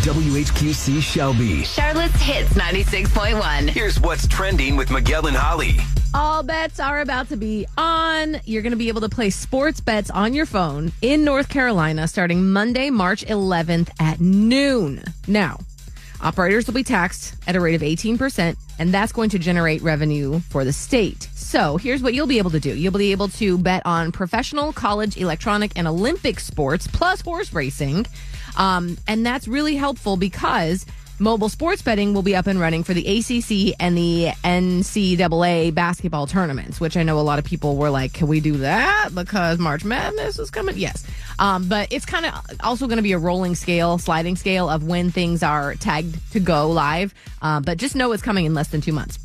WHQC Shelby. Charlotte's Hits 96.1. Here's what's trending with Miguel and Holly. All bets are about to be on. You're going to be able to play sports bets on your phone in North Carolina starting Monday, March 11th at noon. Now, operators will be taxed at a rate of 18%, and that's going to generate revenue for the state. So here's what you'll be able to do you'll be able to bet on professional, college, electronic, and Olympic sports, plus horse racing. Um, and that's really helpful because mobile sports betting will be up and running for the ACC and the NCAA basketball tournaments, which I know a lot of people were like, can we do that? Because March Madness is coming. Yes. Um, but it's kind of also going to be a rolling scale, sliding scale of when things are tagged to go live. Uh, but just know it's coming in less than two months.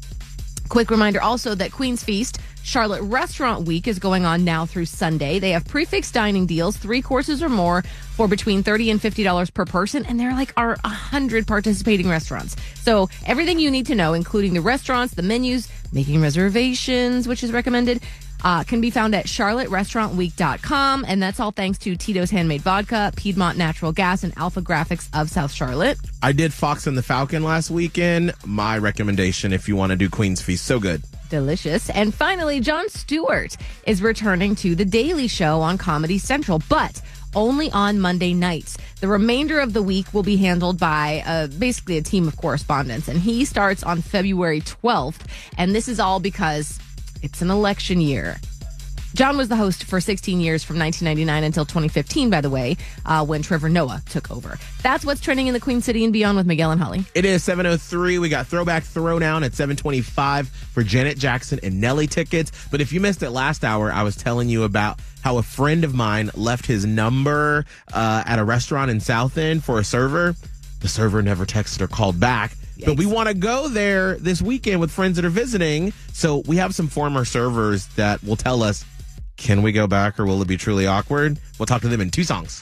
Quick reminder also that Queen's Feast Charlotte Restaurant Week is going on now through Sunday. They have prix fixe dining deals, three courses or more for between 30 and $50 per person. And there are like are 100 participating restaurants. So everything you need to know, including the restaurants, the menus, making reservations, which is recommended, uh, can be found at charlotterestaurantweek.com. And that's all thanks to Tito's Handmade Vodka, Piedmont Natural Gas, and AlphaGraphics of South Charlotte. I did Fox and the Falcon last weekend. My recommendation if you want to do Queen's Feast. So good. Delicious. And finally, Jon Stewart is returning to The Daily Show on Comedy Central, but only on Monday nights. The remainder of the week will be handled by uh, basically a team of correspondents, and he starts on February 12th. And this is all because it's an election year. Jon was the host for 16 years from 1999 until 2015, by the way, uh, when Trevor Noah took over. That's what's trending in the Queen City and beyond with Miguel and Holly. It is 703. We got Throwback Throwdown at 725 for Janet Jackson and Nelly tickets. But if you missed it last hour, I was telling you about how a friend of mine left his number uh, at a restaurant in South End for a server. The server never texted or called back. But we want to go there this weekend with friends that are visiting. So we have some former servers that will tell us can we go back or will it be truly awkward? We'll talk to them in two songs.